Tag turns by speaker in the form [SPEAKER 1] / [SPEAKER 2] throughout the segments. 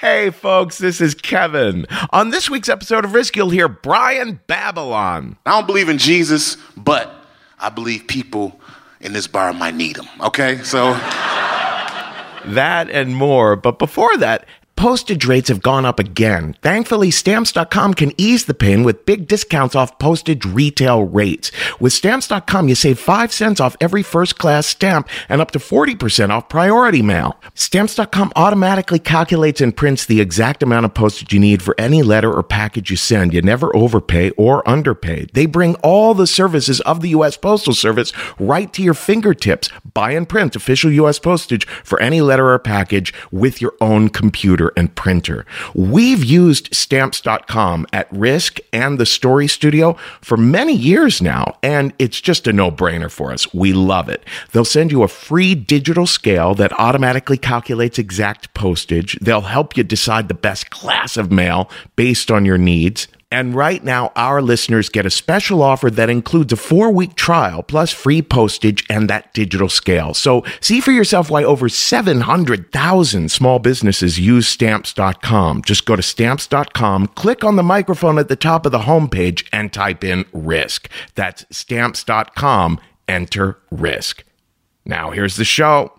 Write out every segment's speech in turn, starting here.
[SPEAKER 1] Hey, folks, this is Kevin. On this week's episode of Risk, you'll hear Brian Babylon.
[SPEAKER 2] I don't believe in Jesus, but I believe people in this bar might need him. Okay, so
[SPEAKER 1] That and more. But before that, postage rates have gone up again. Thankfully, stamps.com can ease the pain with big discounts off postage retail rates. With stamps.com, you save 5 cents off every first class stamp and up to 40% off priority mail. Stamps.com automatically calculates and prints the exact amount of postage you need for any letter or package you send. You never overpay or underpay. They bring all the services of the U.S. Postal Service right to your fingertips. Buy and print official U.S. postage for any letter or package with your own computer and printer. We've used stamps.com at risk and the story studio for many years now, and it's just a no brainer for us. We love it. They'll send you a free digital scale that automatically calculates exact postage. They'll help you decide the best class of mail based on your needs. And right now, our listeners get a special offer that includes a four week trial plus free postage and that digital scale. So see for yourself why over 700,000 small businesses use stamps.com. Just go to stamps.com, click on the microphone at the top of the homepage, and type in risk. That's stamps.com, enter risk. Now, here's the show.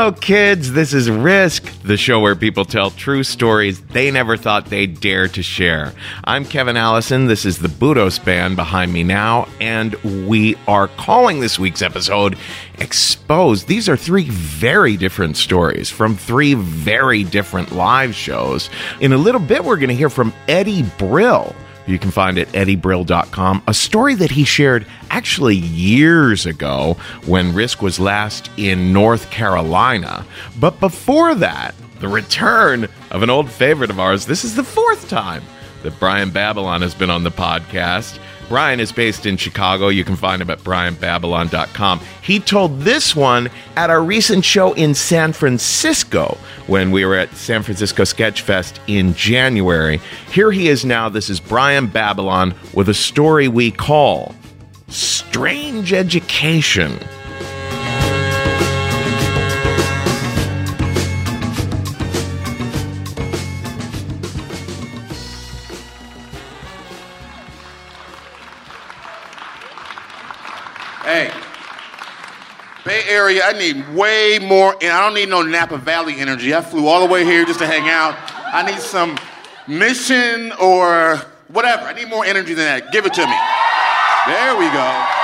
[SPEAKER 1] Hello, kids. This is Risk, the show where people tell true stories they never thought they'd dare to share. I'm Kevin Allison. This is the Budos band behind me now, and we are calling this week's episode Exposed. These are three very different stories from three very different live shows. In a little bit, we're going to hear from Eddie Brill. You can find at eddiebrill.com. A story that he shared actually years ago when Risk was last in North Carolina. But before that, the return of an old favorite of ours. This is the fourth time that Brian Babylon has been on the podcast. Brian is based in Chicago. You can find him at brianbabylon.com. He told this one at our recent show in San Francisco when we were at San Francisco Sketch Fest in January. Here he is now. This is Brian Babylon with a story we call Strange Education.
[SPEAKER 2] Bay Area, I need way more, and I don't need no Napa Valley energy. I flew all the way here just to hang out. I need some mission or whatever. I need more energy than that. Give it to me. There we go.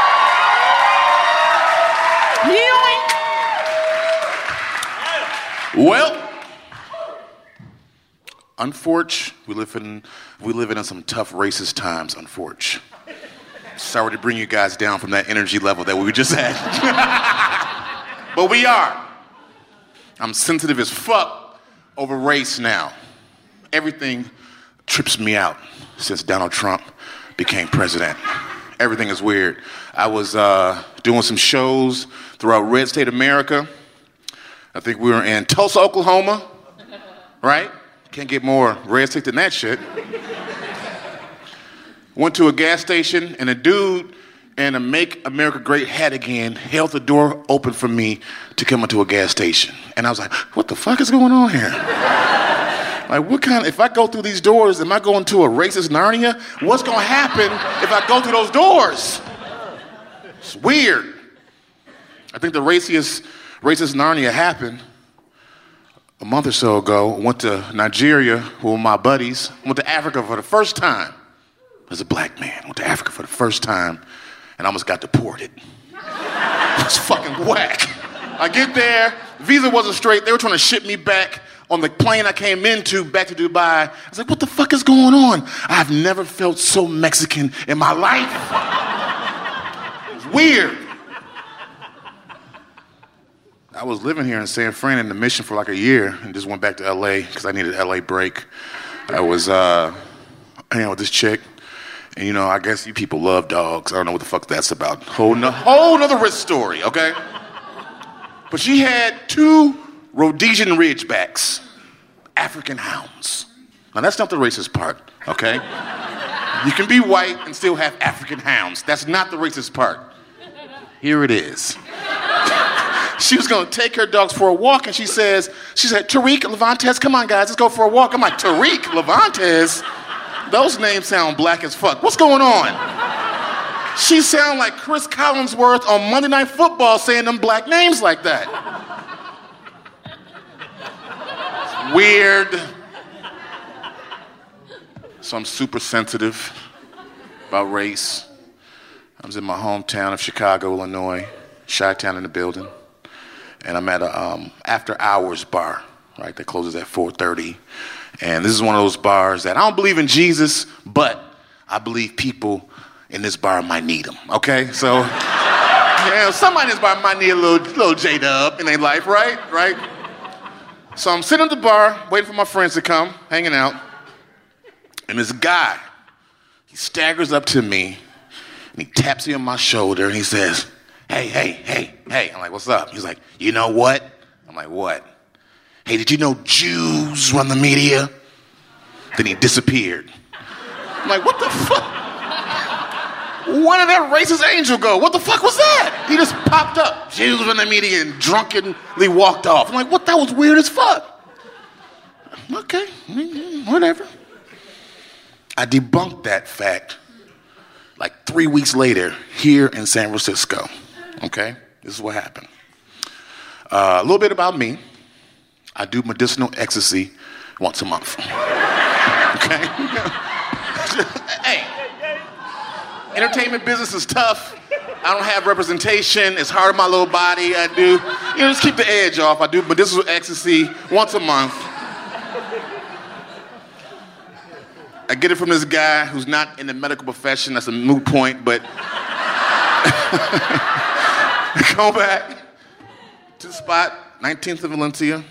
[SPEAKER 2] Well, unfortunately, we live in we live in some tough racist times. Unfortunately, sorry to bring you guys down from that energy level that we just had, but we are. I'm sensitive as fuck over race now. Everything trips me out since Donald Trump became president. Everything is weird. I was uh, doing some shows throughout Red State America. I think we were in Tulsa, Oklahoma, right? Can't get more red state than that shit. Went to a gas station, and a dude in a Make America Great hat again held the door open for me to come into a gas station. And I was like, what the fuck is going on here? Like, what kind of, if I go through these doors, am I going to a racist Narnia? What's going to happen if I go through those doors? It's weird. I think the racist, racist Narnia happened a month or so ago. I Went to Nigeria with my buddies. I Went to Africa for the first time as a black man. Went to Africa for the first time and I almost got deported. It's fucking whack. I get there, visa wasn't straight. They were trying to ship me back on the plane I came into back to Dubai. I was like, what the fuck is going on? I've never felt so Mexican in my life. it's weird. I was living here in San Fran in the mission for like a year and just went back to LA because I needed LA break. I was uh, hanging out with this chick. And you know, I guess you people love dogs. I don't know what the fuck that's about. Whole, no, whole nother rich story, okay? But she had two Rhodesian Ridgebacks, African hounds. Now, that's not the racist part, okay? You can be white and still have African hounds. That's not the racist part. Here it is. she was gonna take her dogs for a walk, and she says, she said, Tariq, Levantes, come on, guys, let's go for a walk. I'm like, Tariq, Levantes? Those names sound black as fuck. What's going on? She sound like Chris Collinsworth on Monday Night Football saying them black names like that. It's weird. So I'm super sensitive about race. I was in my hometown of Chicago, Illinois, Chi-Town in the building, and I'm at a um, after hours bar, right? That closes at 4:30, and this is one of those bars that I don't believe in Jesus, but I believe people in this bar might need him. Okay, so yeah, somebody in this bar might need a little little J Dub in their life, right? Right. So I'm sitting at the bar, waiting for my friends to come, hanging out. And this guy, he staggers up to me and he taps me on my shoulder and he says, Hey, hey, hey, hey. I'm like, What's up? He's like, You know what? I'm like, What? Hey, did you know Jews run the media? Then he disappeared. I'm like, What the fuck? Where did that racist angel go? What the fuck was that? He just popped up. Jews run the media and drunkenly walked off. I'm like, what? That was weird as fuck. Okay, whatever. I debunked that fact like three weeks later here in San Francisco. Okay, this is what happened. Uh, a little bit about me. I do medicinal ecstasy once a month. okay? hey, entertainment business is tough. I don't have representation. It's hard on my little body. I do, you know, just keep the edge off. I do medicinal ecstasy once a month. I get it from this guy who's not in the medical profession. That's a moot point, but go back to the spot, 19th of Valencia,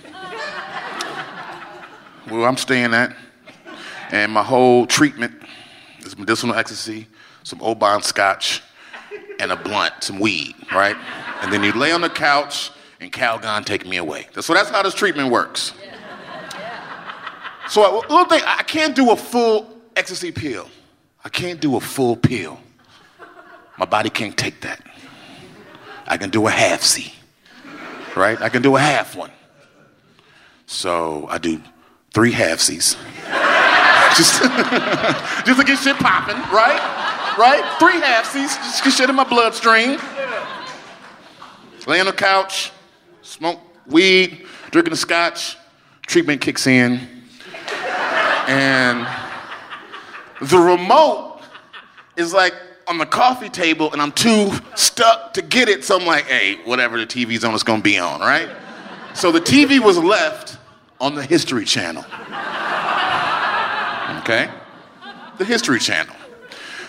[SPEAKER 2] where I'm staying at, and my whole treatment is medicinal ecstasy, some Bond scotch, and a blunt, some weed, right? And then you lay on the couch, and Calgon take me away. So that's how this treatment works. So a little thing, I can't do a full ecstasy pill. I can't do a full pill. My body can't take that. I can do a half C, right? I can do a half one. So I do three half C's. just, just to get shit popping, right? Right? Three half C's, just get shit in my bloodstream. Lay on the couch, smoke weed, drinking the scotch, treatment kicks in. And the remote is like on the coffee table, and I'm too stuck to get it. So I'm like, hey, whatever the TV's on, it's gonna be on, right? So the TV was left on the History Channel. Okay? The History Channel.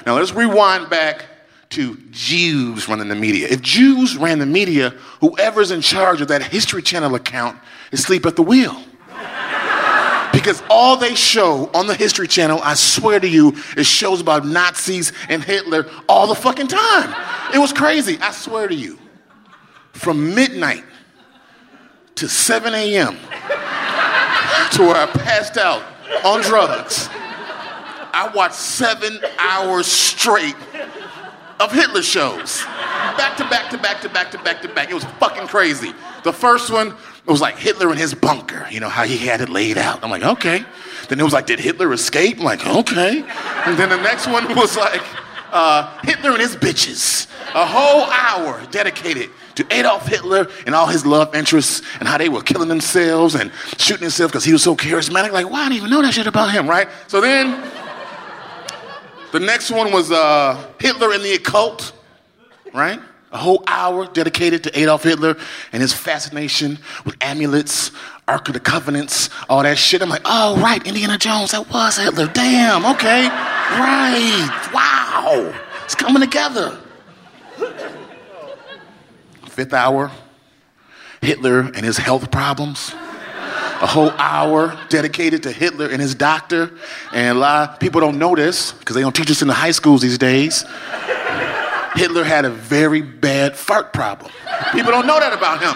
[SPEAKER 2] Now let's rewind back to Jews running the media. If Jews ran the media, whoever's in charge of that History Channel account is asleep at the wheel. Because all they show on the History Channel, I swear to you, is shows about Nazis and Hitler all the fucking time. It was crazy, I swear to you. From midnight to 7 a.m. to where I passed out on drugs, I watched seven hours straight of Hitler shows. Back to back to back to back to back to back. It was fucking crazy. The first one it was like Hitler in his bunker, you know, how he had it laid out. I'm like, okay. Then it was like, did Hitler escape? I'm like, okay. And then the next one was like, uh, Hitler and his bitches. A whole hour dedicated to Adolf Hitler and all his love interests and how they were killing themselves and shooting themselves because he was so charismatic. Like, well, I didn't even know that shit about him, right? So then the next one was uh, Hitler and the occult, right? A whole hour dedicated to Adolf Hitler and his fascination with amulets, Ark of the Covenants, all that shit. I'm like, oh, right, Indiana Jones, that was Hitler. Damn, okay. Right. Wow. It's coming together. Fifth hour, Hitler and his health problems. A whole hour dedicated to Hitler and his doctor. And a lot of people don't know this because they don't teach us in the high schools these days. Hitler had a very bad fart problem. People don't know that about him.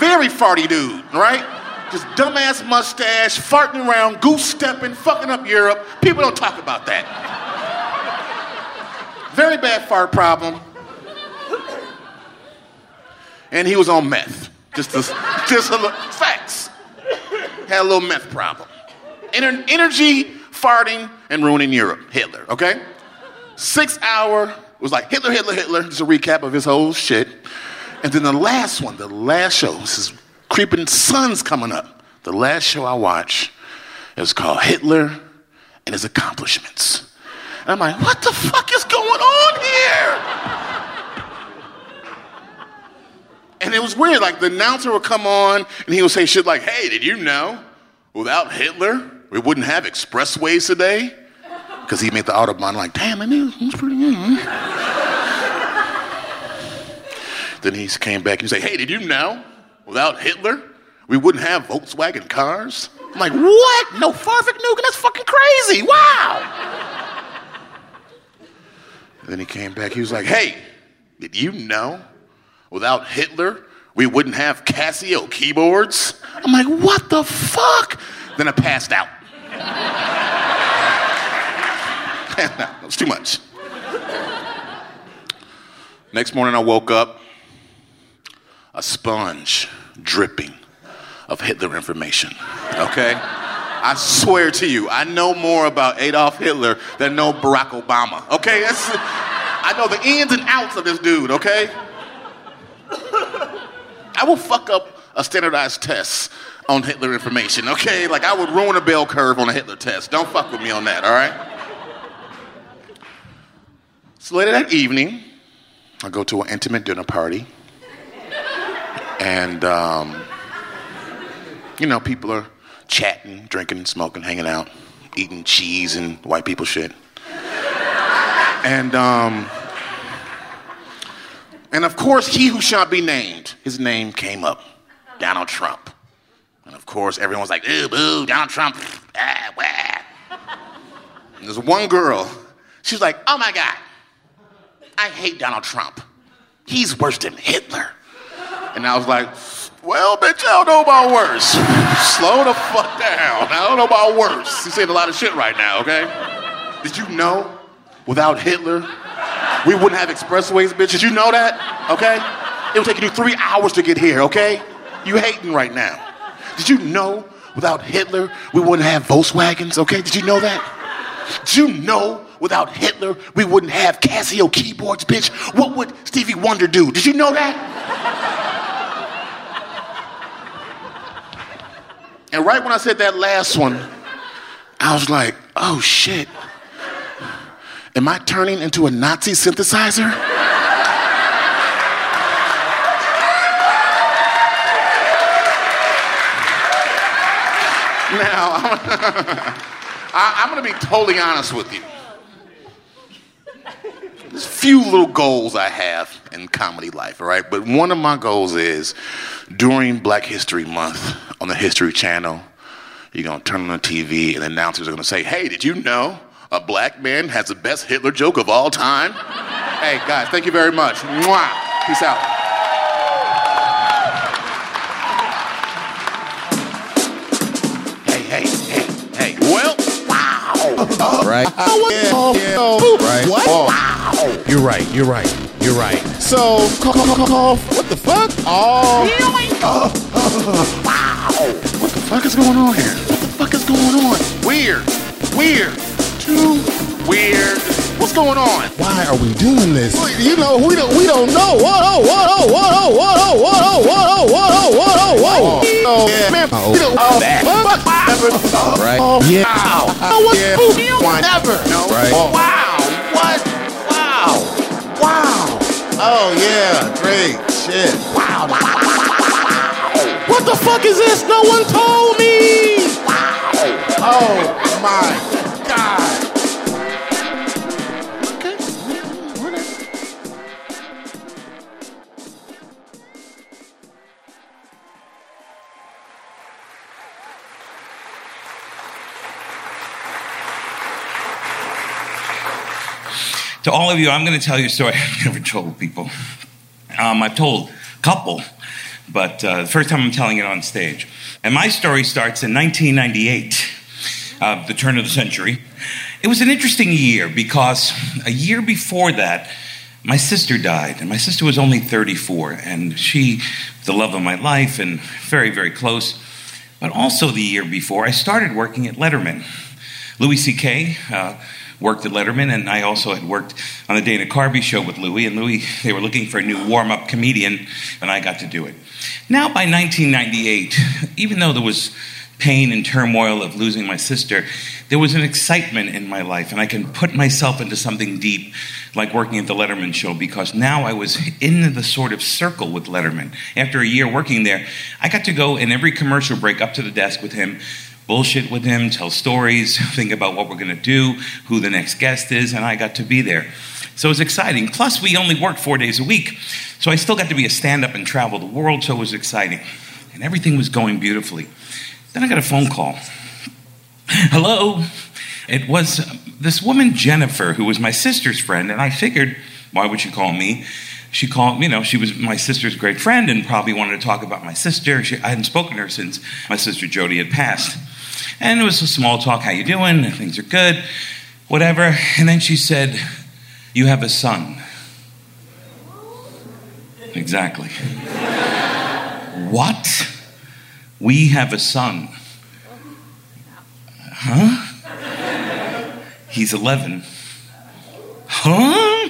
[SPEAKER 2] Very farty dude, right? Just dumbass mustache, farting around, goose stepping, fucking up Europe. People don't talk about that. Very bad fart problem. And he was on meth. Just a, just a little, facts. Had a little meth problem. Ener- energy, farting, and ruining Europe. Hitler, okay? Six hour was like Hitler, Hitler, Hitler. Just a recap of his whole shit. And then the last one, the last show, this is Creeping Sun's coming up. The last show I watched is called Hitler and His Accomplishments. And I'm like, what the fuck is going on here? And it was weird. Like the announcer would come on and he would say shit like, hey, did you know without Hitler, we wouldn't have expressways today? Because he made the Autobahn like, damn, I knew. That's pretty good. then he came back and he said, hey, did you know without Hitler, we wouldn't have Volkswagen cars? I'm like, what? No Fahrvergnügen? That's fucking crazy. Wow. then he came back. He was like, hey, did you know without Hitler, we wouldn't have Casio keyboards? I'm like, what the fuck? Then I passed out. that was too much. Next morning, I woke up, a sponge dripping of Hitler information. Okay? I swear to you, I know more about Adolf Hitler than know Barack Obama. Okay? That's, I know the ins and outs of this dude, okay? I will fuck up a standardized test on Hitler information, okay? Like I would ruin a bell curve on a Hitler test. Don't fuck with me on that, all right? So later that evening, I go to an intimate dinner party. And, um, you know, people are chatting, drinking, smoking, hanging out, eating cheese and white people shit. And, um, and of course, he who shall be named, his name came up Donald Trump. And of course, everyone was like, ooh, boo, Donald Trump. Ah, wah. And there's one girl, she's like, oh my God, I hate Donald Trump. He's worse than Hitler. And I was like, well, bitch, I don't know about worse. Slow the fuck down. I don't know about worse. He's saying a lot of shit right now, okay? Did you know without Hitler, we wouldn't have expressways, bitch? Did you know that? Okay? It would take you three hours to get here, okay? You hating right now. Did you know without Hitler, we wouldn't have Volkswagens, okay? Did you know that? Did you know without Hitler, we wouldn't have Casio keyboards, bitch? What would Stevie Wonder do? Did you know that? And right when I said that last one, I was like, oh shit. Am I turning into a Nazi synthesizer? now, I, am going to be totally honest with you. There's a few little goals I have in comedy life, all right? But one of my goals is during Black History Month on the History Channel, you're going to turn on the TV and announcers are going to say, hey, did you know a black man has the best Hitler joke of all time? hey, guys, thank you very much. Mwah. Peace out. Hey, hey, hey, hey. Well, wow.
[SPEAKER 3] Right?
[SPEAKER 2] Oh,
[SPEAKER 3] yeah, yeah. Right?
[SPEAKER 2] What?
[SPEAKER 3] Wow. You're right. You're right. You're right. So, cough, cough, cough. What the fuck? Oh.
[SPEAKER 2] Wow. Uh, uh, uh, what the fuck is going on here? What the fuck is going on? Weird. Weird. Too weird. What's going on?
[SPEAKER 3] Why are we doing this? You know, we don't we don't know. Whoa, whoa, whoa, whoa, whoa, whoa, whoa, whoa, whoa, whoa, whoa. Oh, yeah. Man,
[SPEAKER 2] Oh.
[SPEAKER 3] we don't
[SPEAKER 2] Oh,
[SPEAKER 3] that.
[SPEAKER 2] fuck. Never.
[SPEAKER 3] Right?
[SPEAKER 2] Oh,
[SPEAKER 3] Yeah. Oh, what?
[SPEAKER 2] Yeah.
[SPEAKER 3] Who?
[SPEAKER 2] Never. No.
[SPEAKER 3] Right.
[SPEAKER 2] Oh, Wow. What? Wow. Wow.
[SPEAKER 3] Oh, yeah. Great. Shit.
[SPEAKER 2] Wow. What
[SPEAKER 3] What the fuck is this? No one told me. Wow. Oh my
[SPEAKER 4] To all of you, I'm going to tell you a story I've never told people. Um, I've told a couple, but uh, the first time I'm telling it on stage. And my story starts in 1998, uh, the turn of the century. It was an interesting year because a year before that, my sister died, and my sister was only 34, and she, the love of my life, and very, very close. But also the year before, I started working at Letterman. Louis C.K. Uh, worked at Letterman, and I also had worked on the Dana Carvey show with Louis. And Louis, they were looking for a new warm-up comedian, and I got to do it. Now, by 1998, even though there was pain and turmoil of losing my sister, there was an excitement in my life, and I can put myself into something deep, like working at the Letterman show, because now I was in the sort of circle with Letterman. After a year working there, I got to go in every commercial break up to the desk with him bullshit with him, tell stories, think about what we're going to do, who the next guest is, and I got to be there. So it was exciting. Plus, we only worked four days a week, so I still got to be a stand up and travel the world, so it was exciting. And everything was going beautifully. Then I got a phone call. Hello? It was um, this woman, Jennifer, who was my sister's friend, and I figured, why would she call me? She called, you know, she was my sister's great friend and probably wanted to talk about my sister. She, I hadn't spoken to her since my sister Jody had passed. And it was a small talk. How you doing? Things are good. Whatever. And then she said, "You have a son." Exactly. what? We have a son. Huh? He's 11. Huh?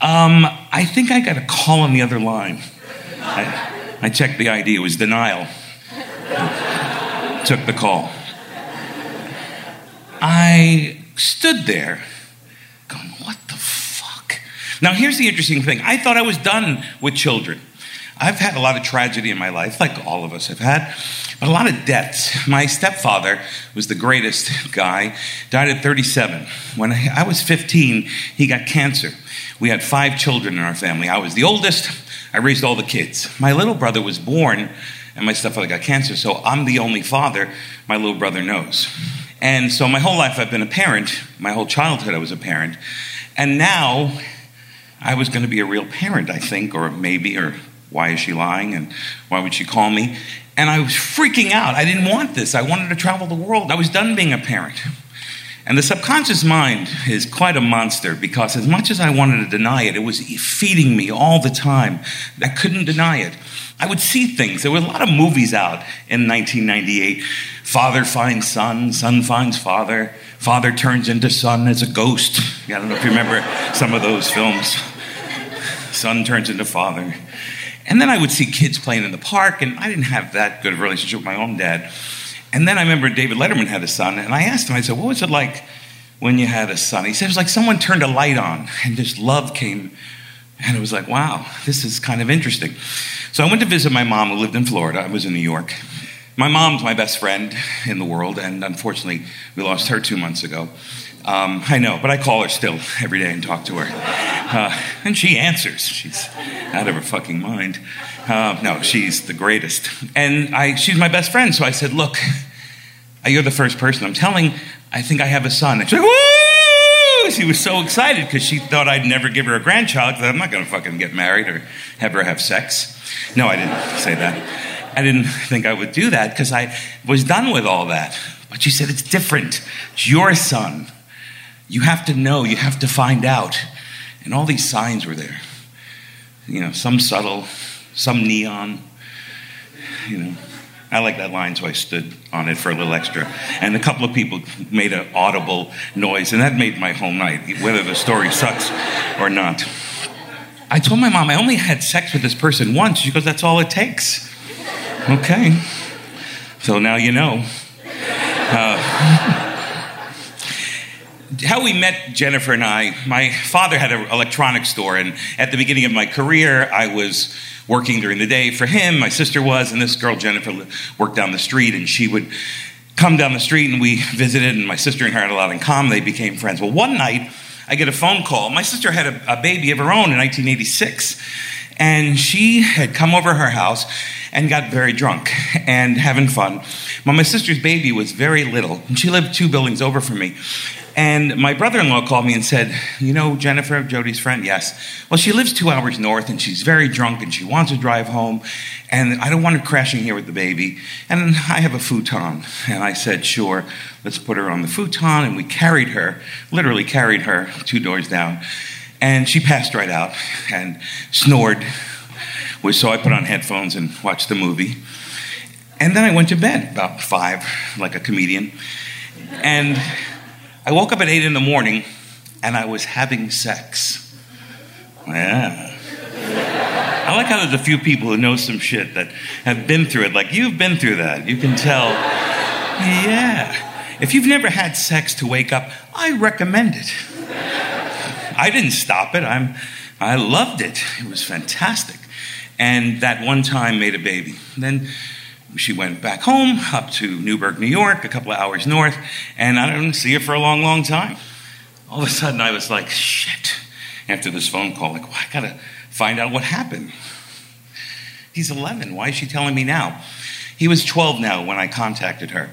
[SPEAKER 4] Um, I think I got a call on the other line. I, I checked the ID. It was denial took the call. I stood there going, What the fuck? Now, here's the interesting thing I thought I was done with children. I've had a lot of tragedy in my life, like all of us have had, but a lot of deaths. My stepfather was the greatest guy, died at 37. When I was 15, he got cancer. We had five children in our family. I was the oldest, I raised all the kids. My little brother was born and my stepfather got cancer, so I'm the only father my little brother knows. And so my whole life I've been a parent. My whole childhood I was a parent. And now I was going to be a real parent, I think, or maybe, or why is she lying and why would she call me? And I was freaking out. I didn't want this. I wanted to travel the world. I was done being a parent. And the subconscious mind is quite a monster because, as much as I wanted to deny it, it was feeding me all the time. I couldn't deny it. I would see things. There were a lot of movies out in 1998. Father finds son, son finds father, father turns into son as a ghost. I don't know if you remember some of those films. Son turns into father. And then I would see kids playing in the park, and I didn't have that good of a relationship with my own dad. And then I remember David Letterman had a son, and I asked him, I said, What was it like when you had a son? He said, It was like someone turned a light on, and this love came. And it was like, wow, this is kind of interesting. So I went to visit my mom who lived in Florida. I was in New York. My mom's my best friend in the world, and unfortunately, we lost her two months ago. Um, I know, but I call her still every day and talk to her. Uh, and she answers. She's out of her fucking mind. Uh, no, she's the greatest. And I, she's my best friend, so I said, Look, you're the first person I'm telling. I think I have a son. And she's like, Woo! She was so excited because she thought I'd never give her a grandchild because I'm not going to fucking get married or have her have sex. No, I didn't say that. I didn't think I would do that because I was done with all that. But she said, It's different. It's your son. You have to know, you have to find out. And all these signs were there. You know, some subtle, some neon. You know, I like that line, so I stood on it for a little extra. And a couple of people made an audible noise, and that made my whole night, whether the story sucks or not. I told my mom I only had sex with this person once. She goes, That's all it takes. Okay. So now you know. Uh, how we met Jennifer and I, my father had an electronics store, and at the beginning of my career, I was working during the day for him. My sister was, and this girl, Jennifer, worked down the street, and she would come down the street, and we visited, and my sister and her had a lot in common. They became friends. Well, one night, I get a phone call. My sister had a, a baby of her own in 1986, and she had come over her house and got very drunk and having fun. But my sister's baby was very little, and she lived two buildings over from me. And my brother in law called me and said, You know Jennifer, Jody's friend? Yes. Well, she lives two hours north and she's very drunk and she wants to drive home. And I don't want her crashing here with the baby. And I have a futon. And I said, Sure, let's put her on the futon. And we carried her, literally carried her two doors down. And she passed right out and snored. So I put on headphones and watched the movie. And then I went to bed about five, like a comedian. And I woke up at 8 in the morning and I was having sex. Yeah. I like how there's a few people who know some shit that have been through it. Like, you've been through that. You can tell. Yeah. If you've never had sex to wake up, I recommend it. I didn't stop it. I'm, I loved it. It was fantastic. And that one time made a baby. Then she went back home up to Newburgh, New York, a couple of hours north, and I didn't see her for a long, long time. All of a sudden, I was like, shit, after this phone call, like, well, I gotta find out what happened. He's 11. Why is she telling me now? He was 12 now when I contacted her.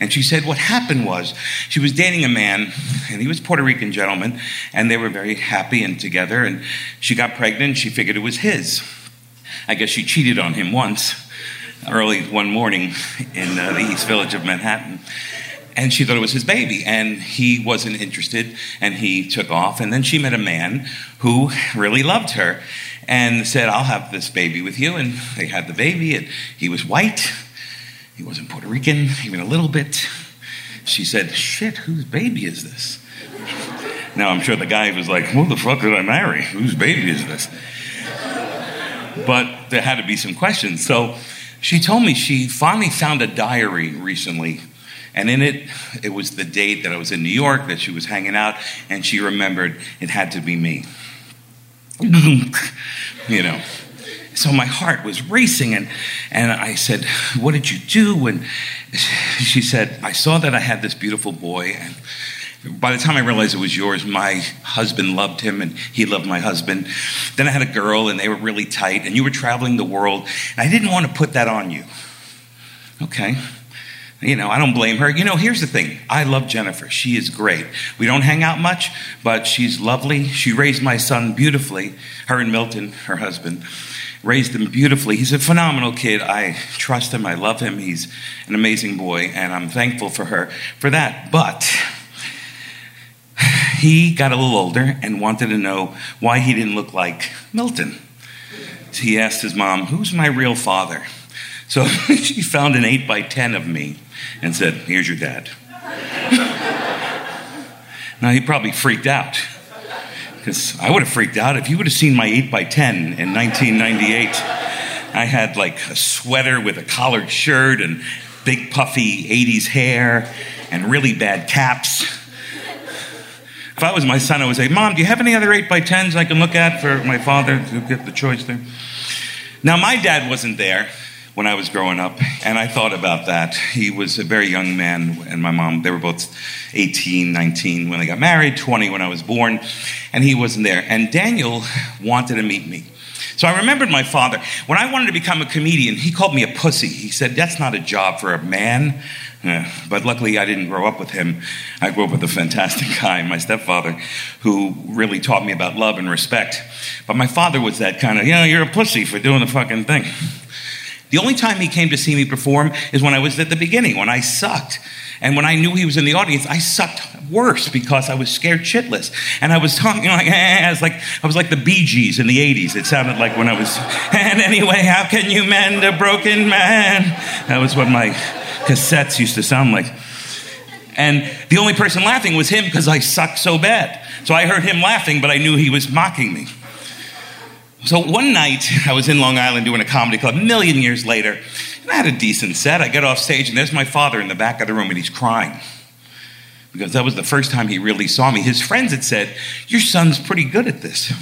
[SPEAKER 4] And she said what happened was she was dating a man, and he was Puerto Rican gentleman, and they were very happy and together. And she got pregnant. She figured it was his. I guess she cheated on him once early one morning in uh, the East Village of Manhattan. And she thought it was his baby, and he wasn't interested, and he took off. And then she met a man who really loved her and said, I'll have this baby with you. And they had the baby, and he was white. He wasn't Puerto Rican, even a little bit. She said, Shit, whose baby is this? Now, I'm sure the guy was like, Who the fuck did I marry? Whose baby is this? But there had to be some questions. So she told me she finally found a diary recently. And in it, it was the date that I was in New York, that she was hanging out, and she remembered it had to be me. you know. So my heart was racing, and, and I said, What did you do? And she said, I saw that I had this beautiful boy, and by the time I realized it was yours, my husband loved him and he loved my husband. Then I had a girl and they were really tight, and you were traveling the world, and I didn't want to put that on you. Okay. You know, I don't blame her. You know, here's the thing I love Jennifer. She is great. We don't hang out much, but she's lovely. She raised my son beautifully. Her and Milton, her husband, raised him beautifully. He's a phenomenal kid. I trust him. I love him. He's an amazing boy, and I'm thankful for her for that. But he got a little older and wanted to know why he didn't look like Milton. So he asked his mom, Who's my real father? So she found an 8 by 10 of me and said, Here's your dad. now he probably freaked out because I would have freaked out if you would have seen my 8 by 10 in 1998. I had like a sweater with a collared shirt and big puffy 80s hair and really bad caps. I was my son, I would say, Mom, do you have any other 8 by 10s I can look at for my father to get the choice there? Now, my dad wasn't there when I was growing up, and I thought about that. He was a very young man, and my mom, they were both 18, 19 when they got married, 20 when I was born, and he wasn't there. And Daniel wanted to meet me. So I remembered my father. When I wanted to become a comedian, he called me a pussy. He said, That's not a job for a man. But luckily, I didn't grow up with him. I grew up with a fantastic guy, my stepfather, who really taught me about love and respect. But my father was that kind of, you know, you're a pussy for doing the fucking thing. The only time he came to see me perform is when I was at the beginning, when I sucked. And when I knew he was in the audience, I sucked worse because I was scared shitless. And I was talking like, I was like, I was like the Bee Gees in the 80s. It sounded like when I was, and anyway, how can you mend a broken man? That was what my cassettes used to sound like. And the only person laughing was him because I sucked so bad. So I heard him laughing, but I knew he was mocking me. So one night, I was in Long Island doing a comedy club, a million years later, and I had a decent set. I get off stage, and there's my father in the back of the room, and he's crying. because that was the first time he really saw me. His friends had said, Your son's pretty good at this.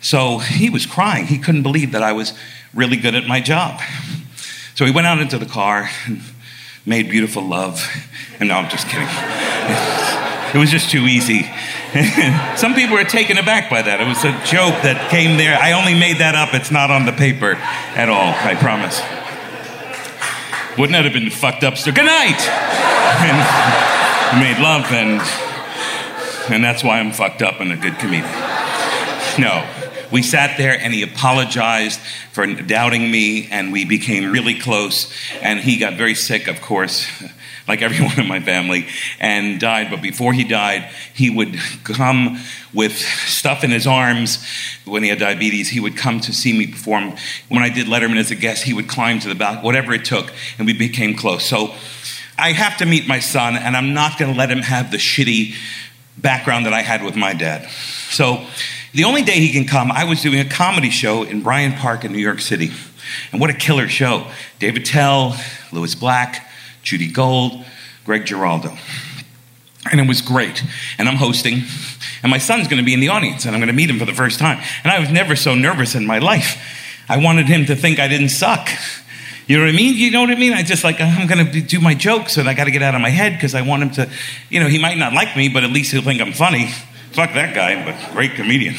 [SPEAKER 4] So he was crying. He couldn't believe that I was really good at my job. So he went out into the car and made beautiful love. And no, I'm just kidding. It was just too easy. Some people were taken aback by that. It was a joke that came there. I only made that up. It's not on the paper at all, I promise. Wouldn't that have been fucked up? So, good night! And made love, and, and that's why I'm fucked up and a good comedian. No. We sat there and he apologized for doubting me, and we became really close. And he got very sick, of course, like everyone in my family, and died. But before he died, he would come with stuff in his arms. When he had diabetes, he would come to see me perform. When I did Letterman as a guest, he would climb to the back, whatever it took, and we became close. So I have to meet my son, and I'm not going to let him have the shitty background that I had with my dad. So the only day he can come, I was doing a comedy show in Bryant Park in New York City. And what a killer show. Dave Attell, Lewis Black, Judy Gold, Greg Giraldo. And it was great. And I'm hosting, and my son's going to be in the audience, and I'm going to meet him for the first time. And I was never so nervous in my life. I wanted him to think I didn't suck. You know what I mean? You know what I mean? I just like, I'm going to do my jokes, and I got to get out of my head because I want him to, you know, he might not like me, but at least he'll think I'm funny. Fuck that guy, but great comedian,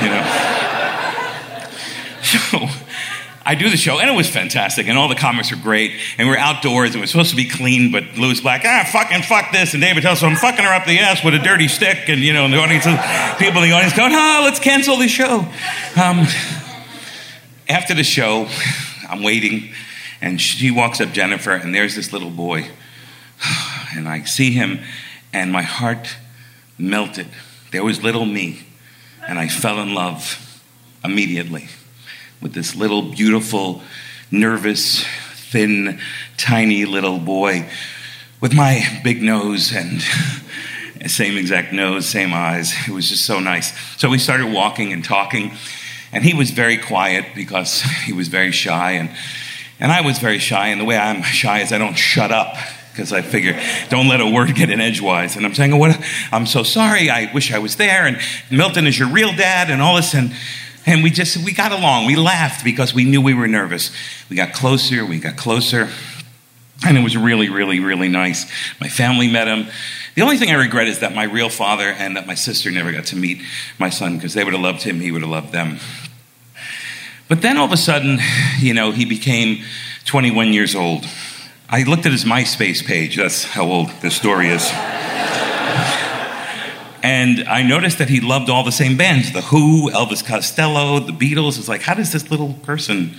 [SPEAKER 4] you know. So I do the show, and it was fantastic, and all the comics were great, and we're outdoors, and we're supposed to be clean, but Lewis Black, ah, fucking fuck this, and David tells him, I'm fucking her up the ass with a dirty stick, and you know, and the audience, people in the audience going, ah, let's cancel the show. Um, after the show, I'm waiting, and she walks up, Jennifer, and there's this little boy, and I see him, and my heart melted. There was little me, and I fell in love immediately with this little, beautiful, nervous, thin, tiny little boy with my big nose and same exact nose, same eyes. It was just so nice. So we started walking and talking, and he was very quiet because he was very shy, and, and I was very shy. And the way I'm shy is I don't shut up because I figure don't let a word get in edgewise. And I'm saying, oh, what? I'm so sorry. I wish I was there. And Milton is your real dad, and all this. And and we just, we got along. We laughed because we knew we were nervous. We got closer, we got closer. And it was really, really, really nice. My family met him. The only thing I regret is that my real father and that my sister never got to meet my son because they would have loved him, he would have loved them. But then all of a sudden, you know, he became 21 years old. I looked at his MySpace page. That's how old this story is. And I noticed that he loved all the same bands The Who, Elvis Costello, the Beatles. It's like, how does this little person,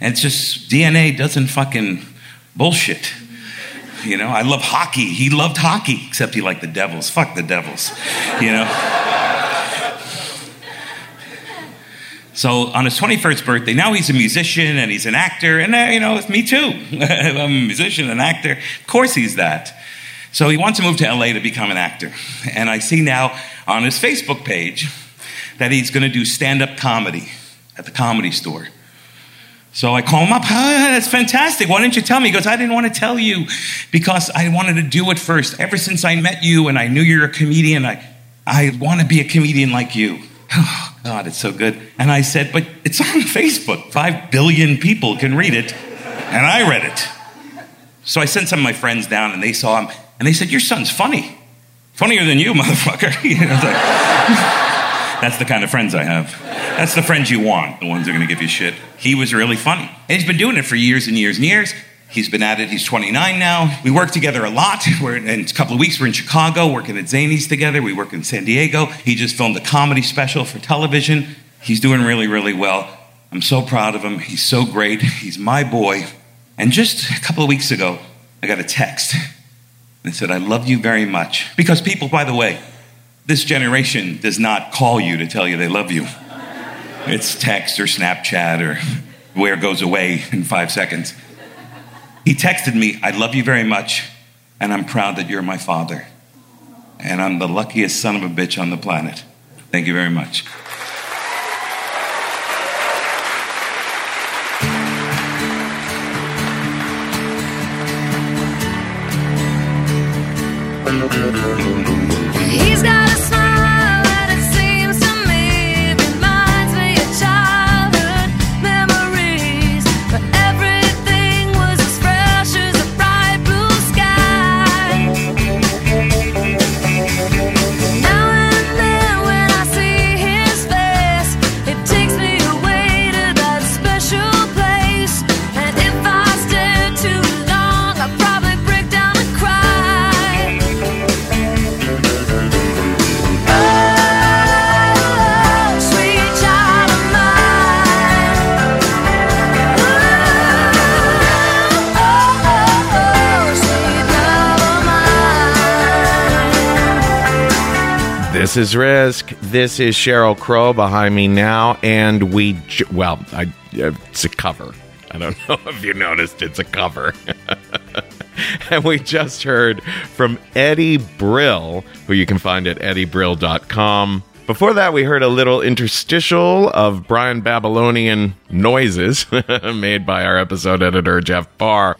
[SPEAKER 4] and it's just DNA doesn't fucking bullshit. You know, I love hockey. He loved hockey, except he liked the Devils. Fuck the Devils. You know? So on his 21st birthday, now he's a musician and he's an actor, and uh, you know, it's me too. I'm a musician, an actor. Of course he's that. So he wants to move to LA to become an actor. And I see now on his Facebook page that he's going to do stand up comedy at the comedy store. So I call him up. Ah, that's fantastic. Why didn't you tell me? He goes, I didn't want to tell you because I wanted to do it first. Ever since I met you and I knew you're a comedian, I, I want to be a comedian like you. Oh, God, it's so good. And I said, But it's on Facebook. Five billion people can read it. And I read it. So I sent some of my friends down and they saw him. And they said, Your son's funny. Funnier than you, motherfucker. that's the kind of friends I have. That's the friends you want, the ones that are going to give you shit. He was really funny. And he's been doing it for years and years and years. He's been at it. He's 29 now. We work together a lot. We're in a couple of weeks. We're in Chicago working at Zanies together. We work in San Diego. He just filmed a comedy special for television. He's doing really, really well. I'm so proud of him. He's so great. He's my boy. And just a couple of weeks ago, I got a text they said, I love you very much. Because people, by the way, this generation does not call you to tell you they love you. It's text or Snapchat or where goes away in five seconds. He texted me, I love you very much, and I'm proud that you're my father. And I'm the luckiest son of a bitch on the planet. Thank you very much.
[SPEAKER 1] This is Risk. This is Sheryl Crow behind me now, and we ju- well, I, uh, it's a cover. I don't know if you noticed, it's a cover. and we just heard from Eddie Brill, who you can find at eddiebrill.com. Before that, we heard a little interstitial of Brian Babylonian noises made by our episode editor, Jeff Barr.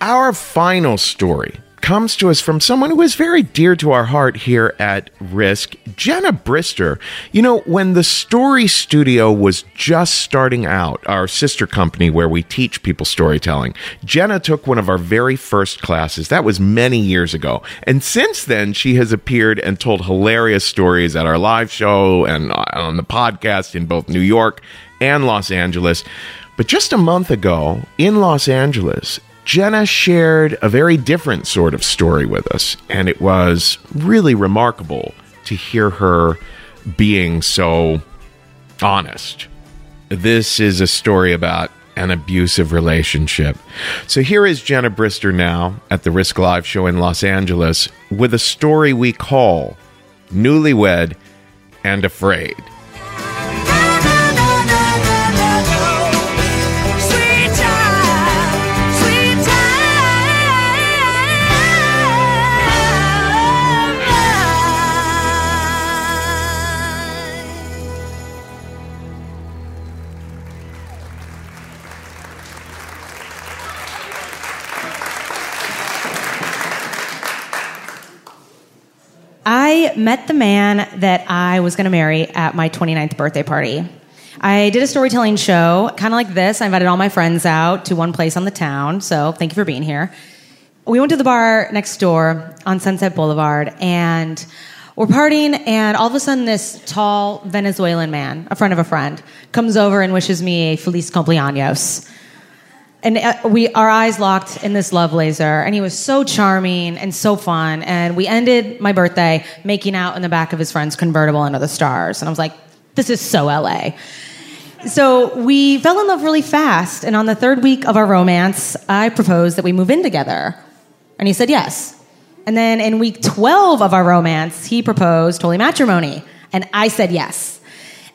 [SPEAKER 1] Our final story comes to us from someone who is very dear to our heart here at Risk, Jenna Brister. You know, when the Story Studio was just starting out, our sister company where we teach people storytelling, Jenna took one of our very first classes. That was many years ago. And since then, she has appeared and told hilarious stories at our live show and uh, on the podcast in both New York and Los Angeles. But just a month ago in Los Angeles, Jenna shared a very different sort of story with us, and it was really remarkable to hear her being so honest. This is a story about an abusive relationship. So here is Jenna Brister now at the Risk Live show in Los Angeles with a story we call Newlywed and Afraid.
[SPEAKER 5] I met the man that I was going to marry at my 29th birthday party. I did a storytelling show, kind of like this. I invited all my friends out to one place on the town, so thank you for being here. We went to the bar next door on Sunset Boulevard, and we're partying, and all of a sudden, this tall Venezuelan man, a friend of a friend, comes over and wishes me a feliz cumpleaños and uh, we our eyes locked in this love laser and he was so charming and so fun and we ended my birthday making out in the back of his friend's convertible under the stars and i was like this is so la so we fell in love really fast and on the third week of our romance i proposed that we move in together and he said yes. And then in week 12 of our romance he proposed holy matrimony and i said yes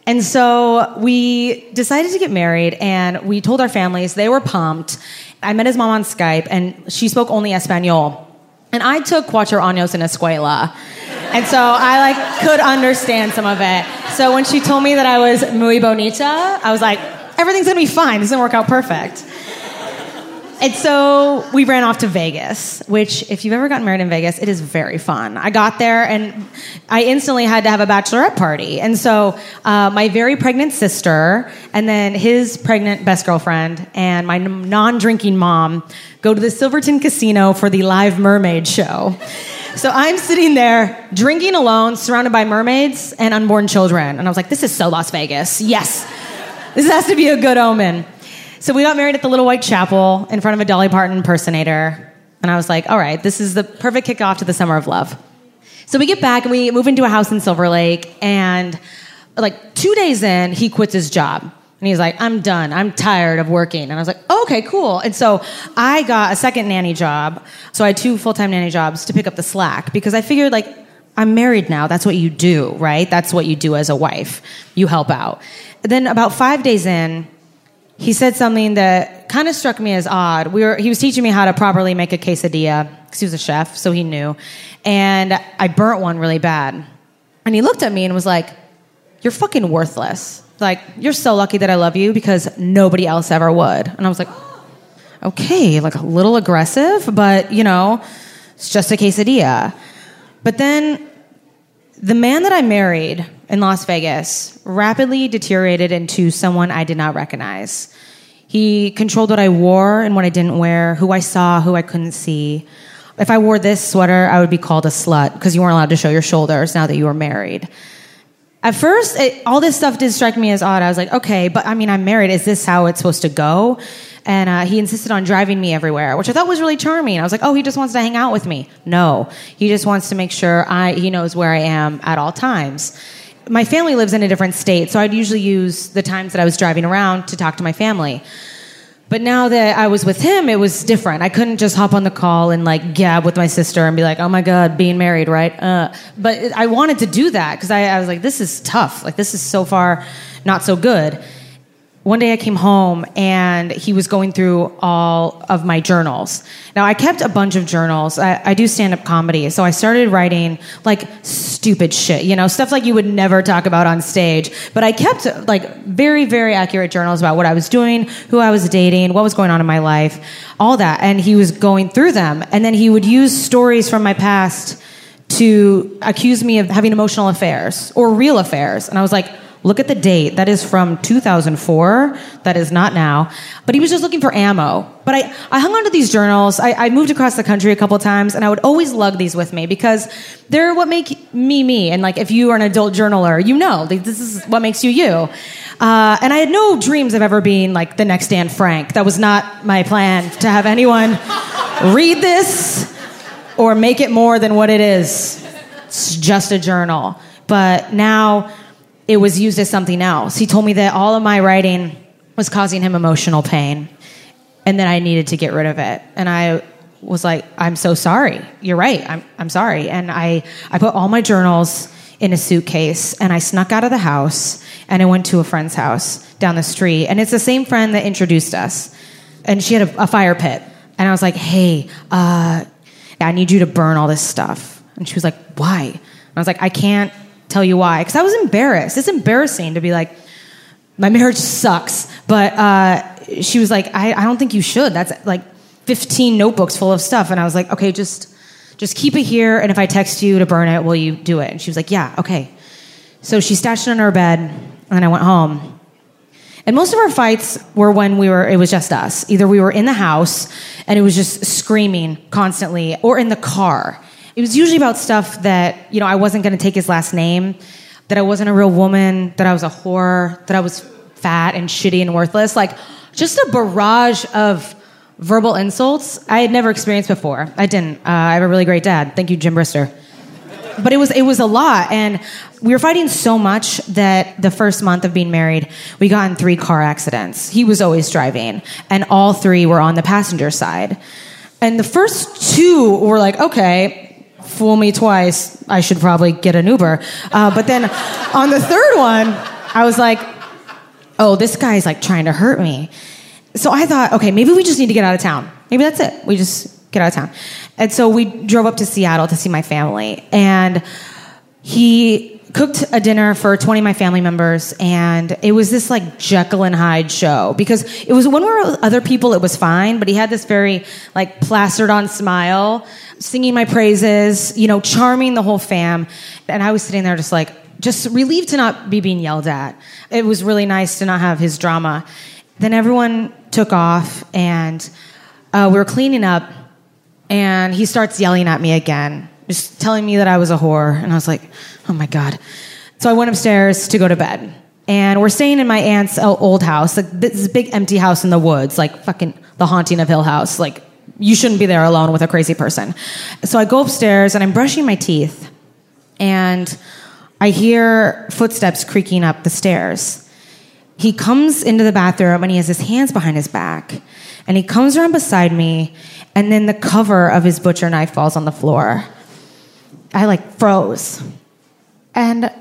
[SPEAKER 5] and so we decided to get married and we told our families, they were pumped. I met his mom on Skype and she spoke only Espanol. And I took cuatro años en escuela. And so I like could understand some of it. So when she told me that I was muy bonita, I was like, everything's gonna be fine. This is gonna work out perfect. And so we ran off to Vegas, which, if you've ever gotten married in Vegas, it is very fun. I got there and I instantly had to have a bachelorette party. And so uh, my very pregnant sister, and then his pregnant best girlfriend, and my non drinking mom go to the Silverton Casino for the live mermaid show. So I'm sitting there drinking alone, surrounded by mermaids and unborn children. And I was like, this is so Las Vegas. Yes, this has to be a good omen. So we got married at the Little White Chapel in front of a Dolly Parton impersonator. And I was like, all right, this is the perfect kickoff to the summer of love. So we get back and we move into a house in Silver Lake. And like two days in, he quits his job. And he's like, I'm done. I'm tired of working. And I was like, oh, okay, cool. And so I got a second nanny job. So I had two full time nanny jobs to pick up the slack because I figured, like, I'm married now. That's what you do, right? That's what you do as a wife. You help out. then about five days in, he said something that kind of struck me as odd. We were, he was teaching me how to properly make a quesadilla because he was a chef, so he knew. And I burnt one really bad. And he looked at me and was like, You're fucking worthless. Like, you're so lucky that I love you because nobody else ever would. And I was like, Okay, like a little aggressive, but you know, it's just a quesadilla. But then the man that I married in Las Vegas rapidly deteriorated into someone I did not recognize. He controlled what I wore and what I didn't wear, who I saw, who I couldn't see. If I wore this sweater, I would be called a slut because you weren't allowed to show your shoulders now that you were married. At first, it, all this stuff did strike me as odd. I was like, okay, but I mean, I'm married. Is this how it's supposed to go? And uh, he insisted on driving me everywhere, which I thought was really charming. I was like, oh, he just wants to hang out with me. No, he just wants to make sure I, he knows where I am at all times. My family lives in a different state, so I'd usually use the times that I was driving around to talk to my family. But now that I was with him, it was different. I couldn't just hop on the call and like gab with my sister and be like, "Oh my god, being married, right?" Uh, but I wanted to do that because I, I was like, "This is tough. Like this is so far not so good." One day I came home and he was going through all of my journals. Now I kept a bunch of journals. I, I do stand up comedy, so I started writing like stupid shit, you know, stuff like you would never talk about on stage. But I kept like very, very accurate journals about what I was doing, who I was dating, what was going on in my life, all that. And he was going through them. And then he would use stories from my past to accuse me of having emotional affairs or real affairs. And I was like, look at the date. That is from 2004. That is not now. But he was just looking for ammo. But I, I hung onto these journals. I, I moved across the country a couple times and I would always lug these with me because they're what make me me. And like if you are an adult journaler, you know, this is what makes you you. Uh, and I had no dreams of ever being like the next Anne Frank. That was not my plan to have anyone read this or make it more than what it is. It's just a journal. But now it was used as something else. He told me that all of my writing was causing him emotional pain and that I needed to get rid of it. And I was like, I'm so sorry. You're right. I'm, I'm sorry. And I, I put all my journals in a suitcase and I snuck out of the house and I went to a friend's house down the street. And it's the same friend that introduced us. And she had a, a fire pit. And I was like, hey, uh, I need you to burn all this stuff. And she was like, why? And I was like, I can't tell you why. Because I was embarrassed. It's embarrassing to be like, my marriage sucks. But uh, she was like, I, I don't think you should. That's like 15 notebooks full of stuff. And I was like, okay, just just keep it here. And if I text you to burn it, will you do it? And she was like, yeah, okay. So she stashed it under her bed, and I went home. And most of our fights were when we were, it was just us. Either we were in the house and it was just screaming constantly, or in the car. It was usually about stuff that, you know, I wasn't going to take his last name, that I wasn't a real woman, that I was a whore, that I was fat and shitty and worthless. Like, just a barrage of verbal insults I had never experienced before. I didn't. Uh, I have a really great dad. Thank you, Jim Brister but it was it was a lot and we were fighting so much that the first month of being married we got in three car accidents he was always driving and all three were on the passenger side and the first two were like okay fool me twice i should probably get an uber. Uh, but then on the third one i was like oh this guy's like trying to hurt me. So i thought okay maybe we just need to get out of town. Maybe that's it. We just get out of town. And so we drove up to Seattle to see my family. And he cooked a dinner for 20 of my family members. And it was this like Jekyll and Hyde show because it was when we were other people, it was fine. But he had this very like plastered on smile, singing my praises, you know, charming the whole fam. And I was sitting there just like, just relieved to not be being yelled at. It was really nice to not have his drama. Then everyone took off and uh, we were cleaning up and he starts yelling at me again, just telling me that I was a whore. And I was like, oh my God. So I went upstairs to go to bed. And we're staying in my aunt's uh, old house, like this big empty house in the woods, like fucking the haunting of Hill House. Like, you shouldn't be there alone with a crazy person. So I go upstairs and I'm brushing my teeth. And I hear footsteps creaking up the stairs. He comes into the bathroom and he has his hands behind his back. And he comes around beside me and then the cover of his butcher knife falls on the floor. I like froze. And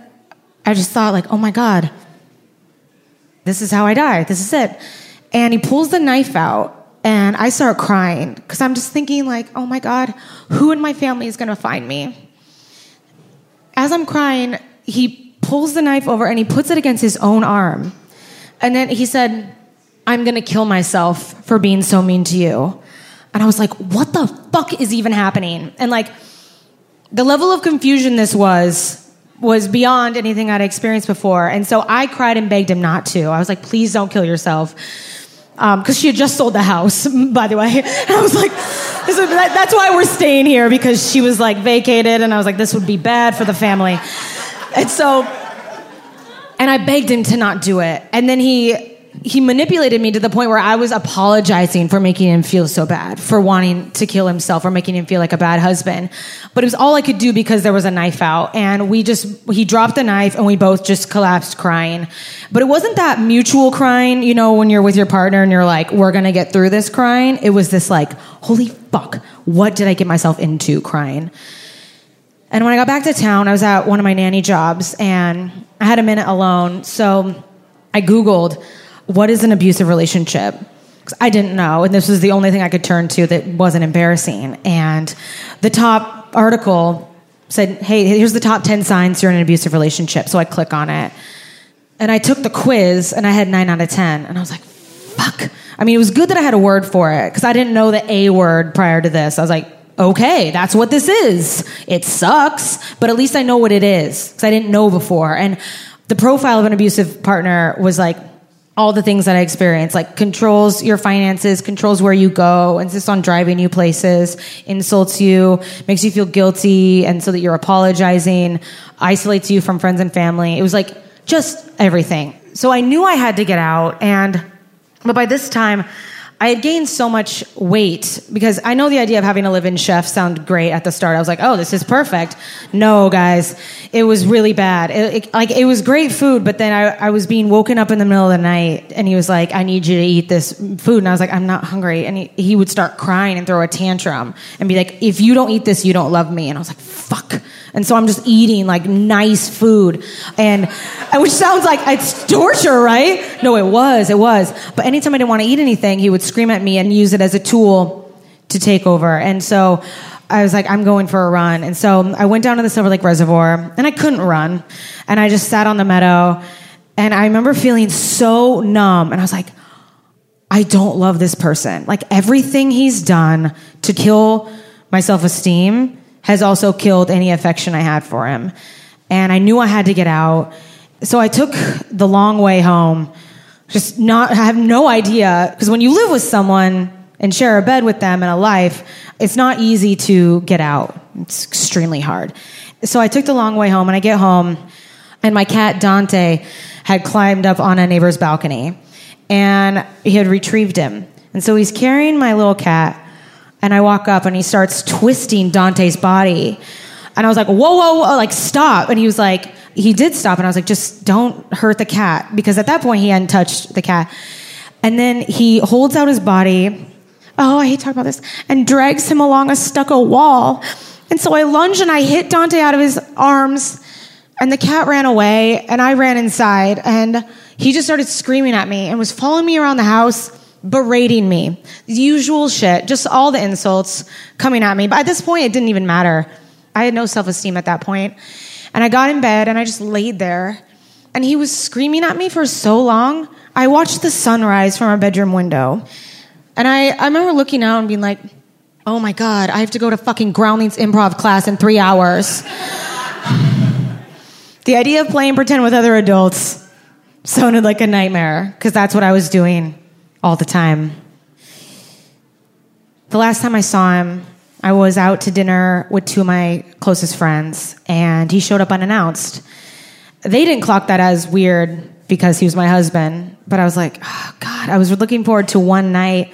[SPEAKER 5] I just thought like, "Oh my god. This is how I die. This is it." And he pulls the knife out and I start crying cuz I'm just thinking like, "Oh my god, who in my family is going to find me?" As I'm crying, he pulls the knife over and he puts it against his own arm. And then he said, I'm gonna kill myself for being so mean to you. And I was like, what the fuck is even happening? And like, the level of confusion this was was beyond anything I'd experienced before. And so I cried and begged him not to. I was like, please don't kill yourself. Um, because she had just sold the house, by the way. And I was like, that's why we're staying here, because she was like vacated. And I was like, this would be bad for the family. And so, and I begged him to not do it. And then he he manipulated me to the point where I was apologizing for making him feel so bad, for wanting to kill himself, or making him feel like a bad husband. But it was all I could do because there was a knife out. And we just, he dropped the knife and we both just collapsed crying. But it wasn't that mutual crying, you know, when you're with your partner and you're like, we're gonna get through this crying. It was this like, holy fuck, what did I get myself into crying? And when I got back to town, I was at one of my nanny jobs and I had a minute alone. So I Googled, what is an abusive relationship? I didn't know. And this was the only thing I could turn to that wasn't embarrassing. And the top article said, hey, here's the top 10 signs you're in an abusive relationship. So I click on it. And I took the quiz and I had nine out of 10. And I was like, fuck. I mean, it was good that I had a word for it because I didn't know the A word prior to this. I was like, okay, that's what this is. It sucks, but at least I know what it is because I didn't know before. And the profile of an abusive partner was like all the things that I experienced, like controls your finances, controls where you go, insists on driving you places, insults you, makes you feel guilty, and so that you're apologizing, isolates you from friends and family. It was like just everything. So I knew I had to get out, and but by this time, I had gained so much weight because I know the idea of having a live-in chef sounded great at the start. I was like, "Oh, this is perfect." No, guys, it was really bad. It, it- like it was great food, but then I, I was being woken up in the middle of the night, and he was like, "I need you to eat this food," and I was like, "I'm not hungry," and he, he would start crying and throw a tantrum and be like, "If you don't eat this, you don't love me," and I was like, "Fuck." And so I'm just eating like nice food, and which sounds like it's torture, right? No, it was, it was. But anytime I didn't want to eat anything, he would scream at me and use it as a tool to take over. And so I was like, I'm going for a run. And so I went down to the Silver Lake Reservoir, and I couldn't run, and I just sat on the meadow, and I remember feeling so numb, and I was like, I don't love this person. Like everything he's done to kill my self esteem has also killed any affection I had for him. And I knew I had to get out. So I took the long way home. Just not, I have no idea. Because when you live with someone and share a bed with them and a life, it's not easy to get out. It's extremely hard. So I took the long way home and I get home and my cat Dante had climbed up on a neighbor's balcony and he had retrieved him. And so he's carrying my little cat and I walk up and he starts twisting Dante's body. And I was like, whoa, whoa, whoa, like stop. And he was like, he did stop. And I was like, just don't hurt the cat. Because at that point he hadn't touched the cat. And then he holds out his body. Oh, I hate talking about this. And drags him along a stucco wall. And so I lunge and I hit Dante out of his arms. And the cat ran away. And I ran inside. And he just started screaming at me and was following me around the house, berating me. The usual shit. Just all the insults coming at me. But at this point, it didn't even matter. I had no self esteem at that point. And I got in bed and I just laid there. And he was screaming at me for so long. I watched the sunrise from our bedroom window. And I, I remember looking out and being like, oh my God, I have to go to fucking Groundlings improv class in three hours. the idea of playing pretend with other adults sounded like a nightmare because that's what I was doing all the time. The last time I saw him, I was out to dinner with two of my closest friends, and he showed up unannounced. They didn't clock that as weird because he was my husband, but I was like, oh, God, I was looking forward to one night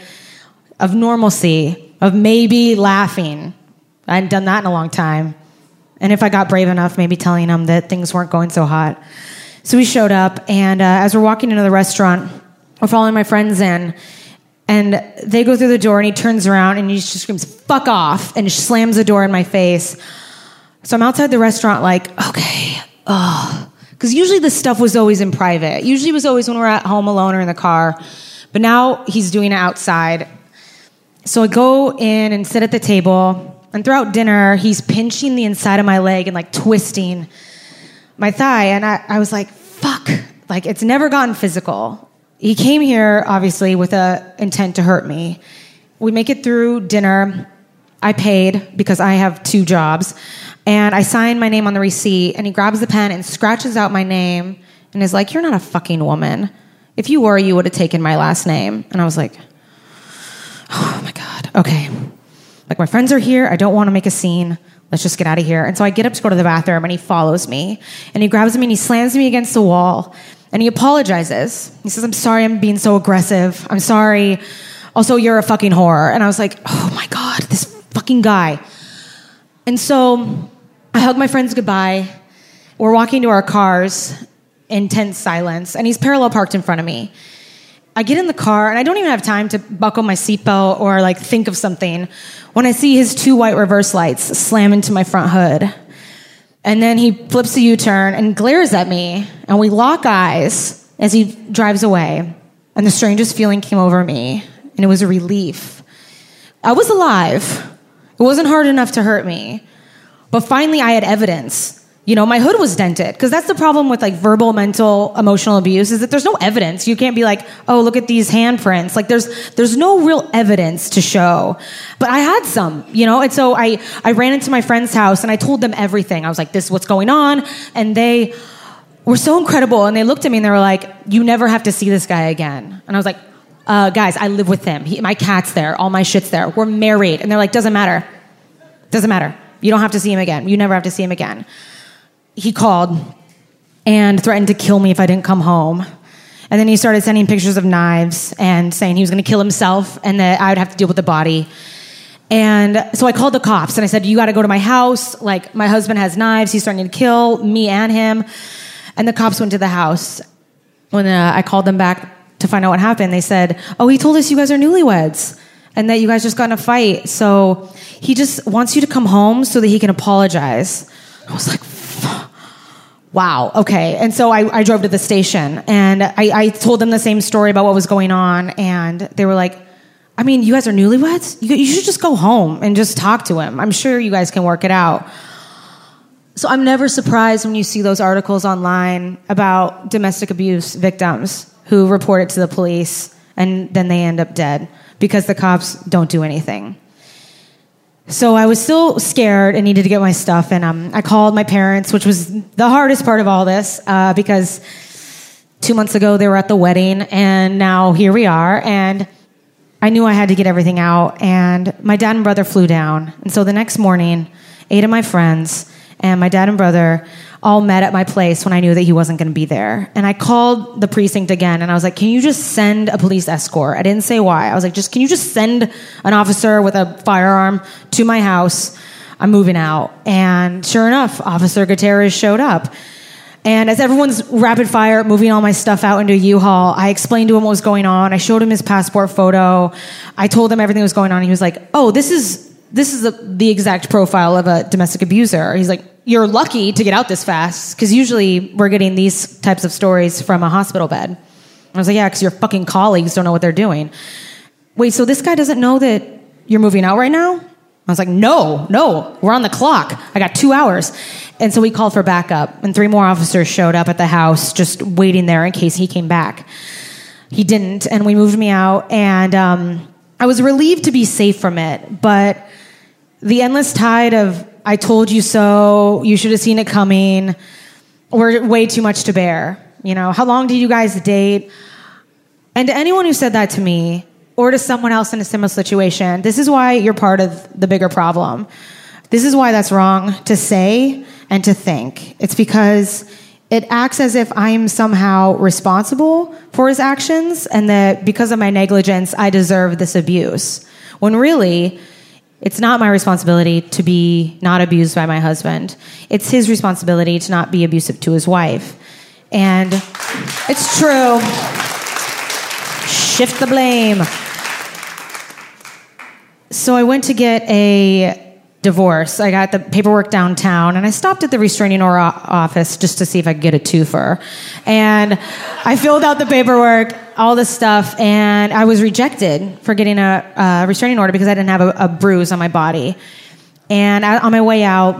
[SPEAKER 5] of normalcy, of maybe laughing. I hadn't done that in a long time. And if I got brave enough, maybe telling him that things weren't going so hot. So he showed up, and uh, as we're walking into the restaurant, we're following my friends in, and they go through the door, and he turns around and he just screams, fuck off, and slams the door in my face. So I'm outside the restaurant, like, okay, oh. Because usually this stuff was always in private. Usually it was always when we're at home alone or in the car. But now he's doing it outside. So I go in and sit at the table, and throughout dinner, he's pinching the inside of my leg and like twisting my thigh. And I, I was like, fuck. Like, it's never gotten physical. He came here, obviously, with a intent to hurt me. We make it through dinner. I paid because I have two jobs. And I sign my name on the receipt, and he grabs the pen and scratches out my name and is like, You're not a fucking woman. If you were, you would have taken my last name. And I was like, Oh my God, okay. Like, my friends are here. I don't want to make a scene. Let's just get out of here. And so I get up to go to the bathroom, and he follows me. And he grabs me and he slams me against the wall. And he apologizes. He says, I'm sorry I'm being so aggressive. I'm sorry. Also, you're a fucking whore. And I was like, oh my God, this fucking guy. And so I hug my friends goodbye. We're walking to our cars in tense silence, and he's parallel parked in front of me. I get in the car, and I don't even have time to buckle my seatbelt or like think of something when I see his two white reverse lights slam into my front hood. And then he flips a U turn and glares at me, and we lock eyes as he drives away. And the strangest feeling came over me, and it was a relief. I was alive. It wasn't hard enough to hurt me. But finally, I had evidence. You know, my hood was dented because that's the problem with like verbal, mental, emotional abuse is that there's no evidence. You can't be like, oh, look at these handprints. Like there's there's no real evidence to show. But I had some, you know, and so I I ran into my friend's house and I told them everything. I was like, this is what's going on, and they were so incredible. And they looked at me and they were like, you never have to see this guy again. And I was like, uh, guys, I live with him. He, my cat's there. All my shit's there. We're married. And they're like, doesn't matter. Doesn't matter. You don't have to see him again. You never have to see him again. He called and threatened to kill me if I didn't come home. And then he started sending pictures of knives and saying he was going to kill himself and that I would have to deal with the body. And so I called the cops and I said, You got to go to my house. Like, my husband has knives. He's starting to kill me and him. And the cops went to the house. When uh, I called them back to find out what happened, they said, Oh, he told us you guys are newlyweds and that you guys just got in a fight. So he just wants you to come home so that he can apologize. I was like. Wow, okay. And so I, I drove to the station and I, I told them the same story about what was going on. And they were like, I mean, you guys are newlyweds? You, you should just go home and just talk to him. I'm sure you guys can work it out. So I'm never surprised when you see those articles online about domestic abuse victims who report it to the police and then they end up dead because the cops don't do anything. So I was still scared and needed to get my stuff, and um, I called my parents, which was the hardest part of all this uh, because two months ago they were at the wedding, and now here we are, and I knew I had to get everything out, and my dad and brother flew down, and so the next morning, eight of my friends and my dad and brother all met at my place when I knew that he wasn't going to be there. And I called the precinct again and I was like, can you just send a police escort? I didn't say why. I was like, just, can you just send an officer with a firearm to my house? I'm moving out. And sure enough, Officer Gutierrez showed up. And as everyone's rapid fire moving all my stuff out into a U-Haul, I explained to him what was going on. I showed him his passport photo. I told him everything was going on. He was like, "Oh, this is this is the, the exact profile of a domestic abuser." He's like, "You're lucky to get out this fast because usually we're getting these types of stories from a hospital bed." I was like, "Yeah, because your fucking colleagues don't know what they're doing." Wait, so this guy doesn't know that you're moving out right now? I was like, no, no, we're on the clock. I got two hours. And so we called for backup, and three more officers showed up at the house just waiting there in case he came back. He didn't, and we moved me out, and um, I was relieved to be safe from it, but the endless tide of I told you so, you should have seen it coming, were way too much to bear. You know, how long did you guys date? And to anyone who said that to me or to someone else in a similar situation, this is why you're part of the bigger problem. This is why that's wrong to say and to think. It's because it acts as if I'm somehow responsible for his actions and that because of my negligence, I deserve this abuse. When really, it's not my responsibility to be not abused by my husband. It's his responsibility to not be abusive to his wife. And it's true. Shift the blame. So I went to get a divorce. I got the paperwork downtown and I stopped at the restraining order office just to see if I could get a twofer. And I filled out the paperwork, all this stuff, and I was rejected for getting a, a restraining order because I didn't have a, a bruise on my body. And I, on my way out,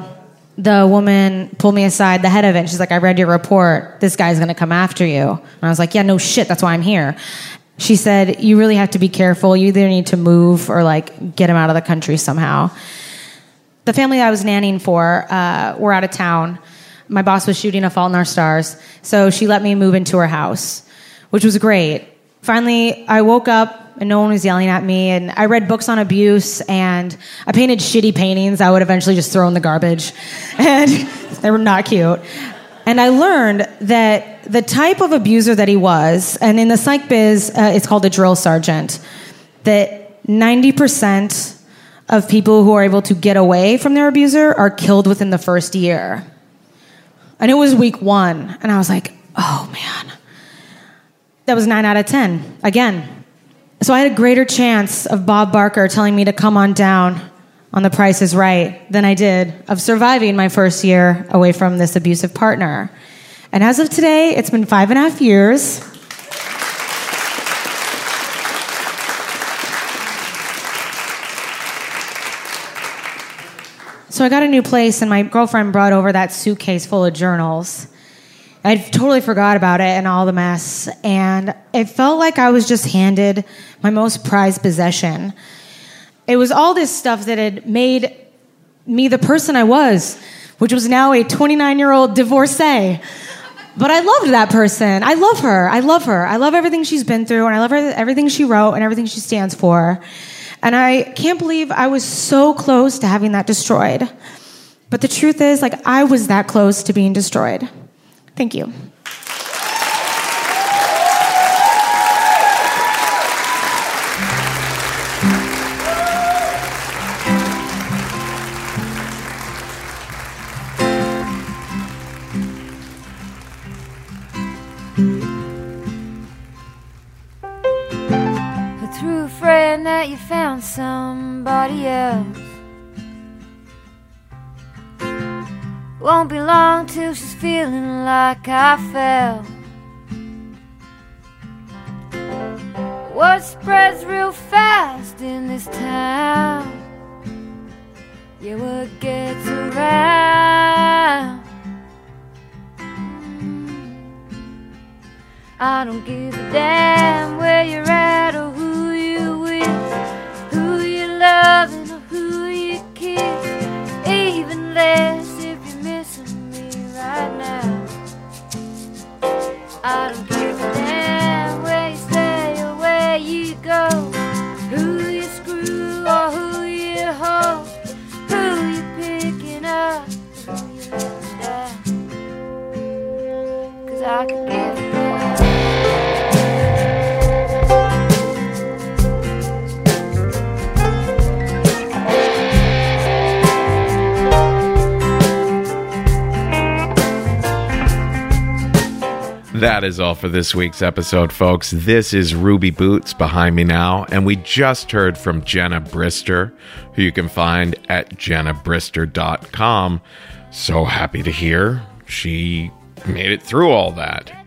[SPEAKER 5] the woman pulled me aside, the head of it, and she's like, I read your report. This guy's gonna come after you. And I was like, Yeah, no shit, that's why I'm here. She said, You really have to be careful. You either need to move or like get him out of the country somehow. The family I was nannying for uh, were out of town. My boss was shooting A Fault in Our Stars, so she let me move into her house, which was great. Finally, I woke up and no one was yelling at me, and I read books on abuse, and I painted shitty paintings I would eventually just throw in the garbage, and they were not cute. And I learned that the type of abuser that he was, and in the psych biz, uh, it's called a drill sergeant, that 90% of people who are able to get away from their abuser are killed within the first year. And it was week one. And I was like, oh man. That was nine out of 10. Again. So I had a greater chance of Bob Barker telling me to come on down on The Price is Right than I did of surviving my first year away from this abusive partner. And as of today, it's been five and a half years. So I got a new place, and my girlfriend brought over that suitcase full of journals. I totally forgot about it and all the mess, and it felt like I was just handed my most prized possession. It was all this stuff that had made me the person I was, which was now a 29 year old divorcee. But I loved that person. I love her. I love her. I love everything she's been through, and I love her, everything she wrote and everything she stands for. And I can't believe I was so close to having that destroyed. But the truth is, like, I was that close to being destroyed. Thank you.
[SPEAKER 6] Won't be long till she's feeling like I felt. What spreads real fast in this town? Yeah, what gets around? I don't give a damn where you're at
[SPEAKER 1] That is all for this week's episode, folks. This is Ruby Boots behind me now, and we just heard from Jenna Brister, who you can find at jennabrister.com. So happy to hear she made it through all that.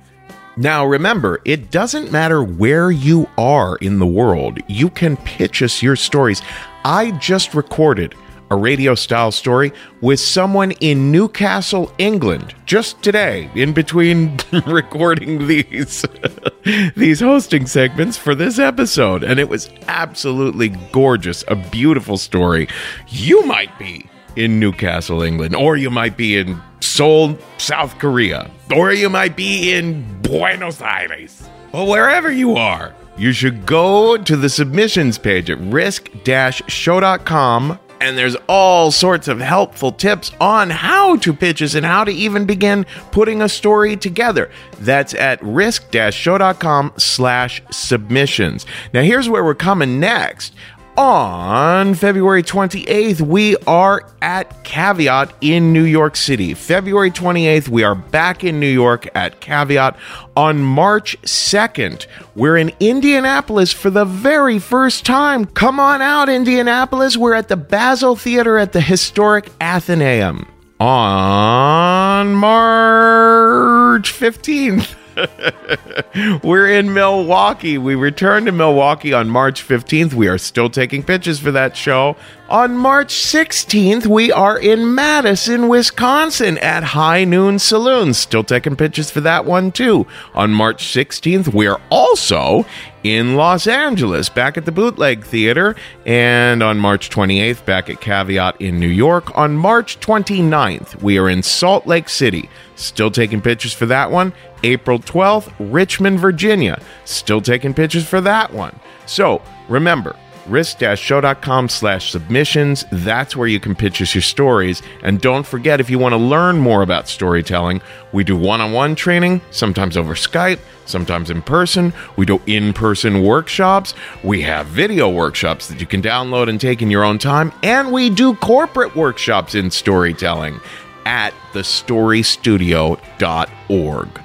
[SPEAKER 1] Now, remember, it doesn't matter where you are in the world, you can pitch us your stories. I just recorded a radio style story with someone in Newcastle, England, just today, in between recording these these hosting segments for this episode, and it was absolutely gorgeous, a beautiful story. You might be in Newcastle, England, or you might be in Seoul, South Korea, or you might be in Buenos Aires, or wherever you are. You should go to the submissions page at risk-show.com and there's all sorts of helpful tips on how to pitch us and how to even begin putting a story together. That's at risk-show.com slash submissions. Now here's where we're coming next. On February 28th, we are at Caveat in New York City. February 28th, we are back in New York at Caveat. On March 2nd, we're in Indianapolis for the very first time. Come on out, Indianapolis. We're at the Basile Theater at the historic Athenaeum. On March 15th, We're in Milwaukee. We return to Milwaukee on March 15th. We are still taking pitches for that show. On March 16th, we are in Madison, Wisconsin at High Noon Saloon. Still taking pictures for that one too. On March 16th, we are also in Los Angeles, back at the Bootleg Theater. And on March 28th, back at Caveat in New York. On March 29th, we are in Salt Lake City. Still taking pictures for that one. April 12th, Richmond, Virginia. Still taking pictures for that one. So remember, risk-show.com slash submissions. That's where you can pitch us your stories. And don't forget, if you want to learn more about storytelling, we do one-on-one training, sometimes over Skype, sometimes in person. We do in-person workshops. We have video workshops that you can download and take in your own time. And we do corporate workshops in storytelling at thestorystudio.org.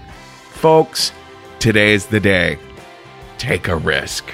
[SPEAKER 1] Folks, today's the day. Take a risk.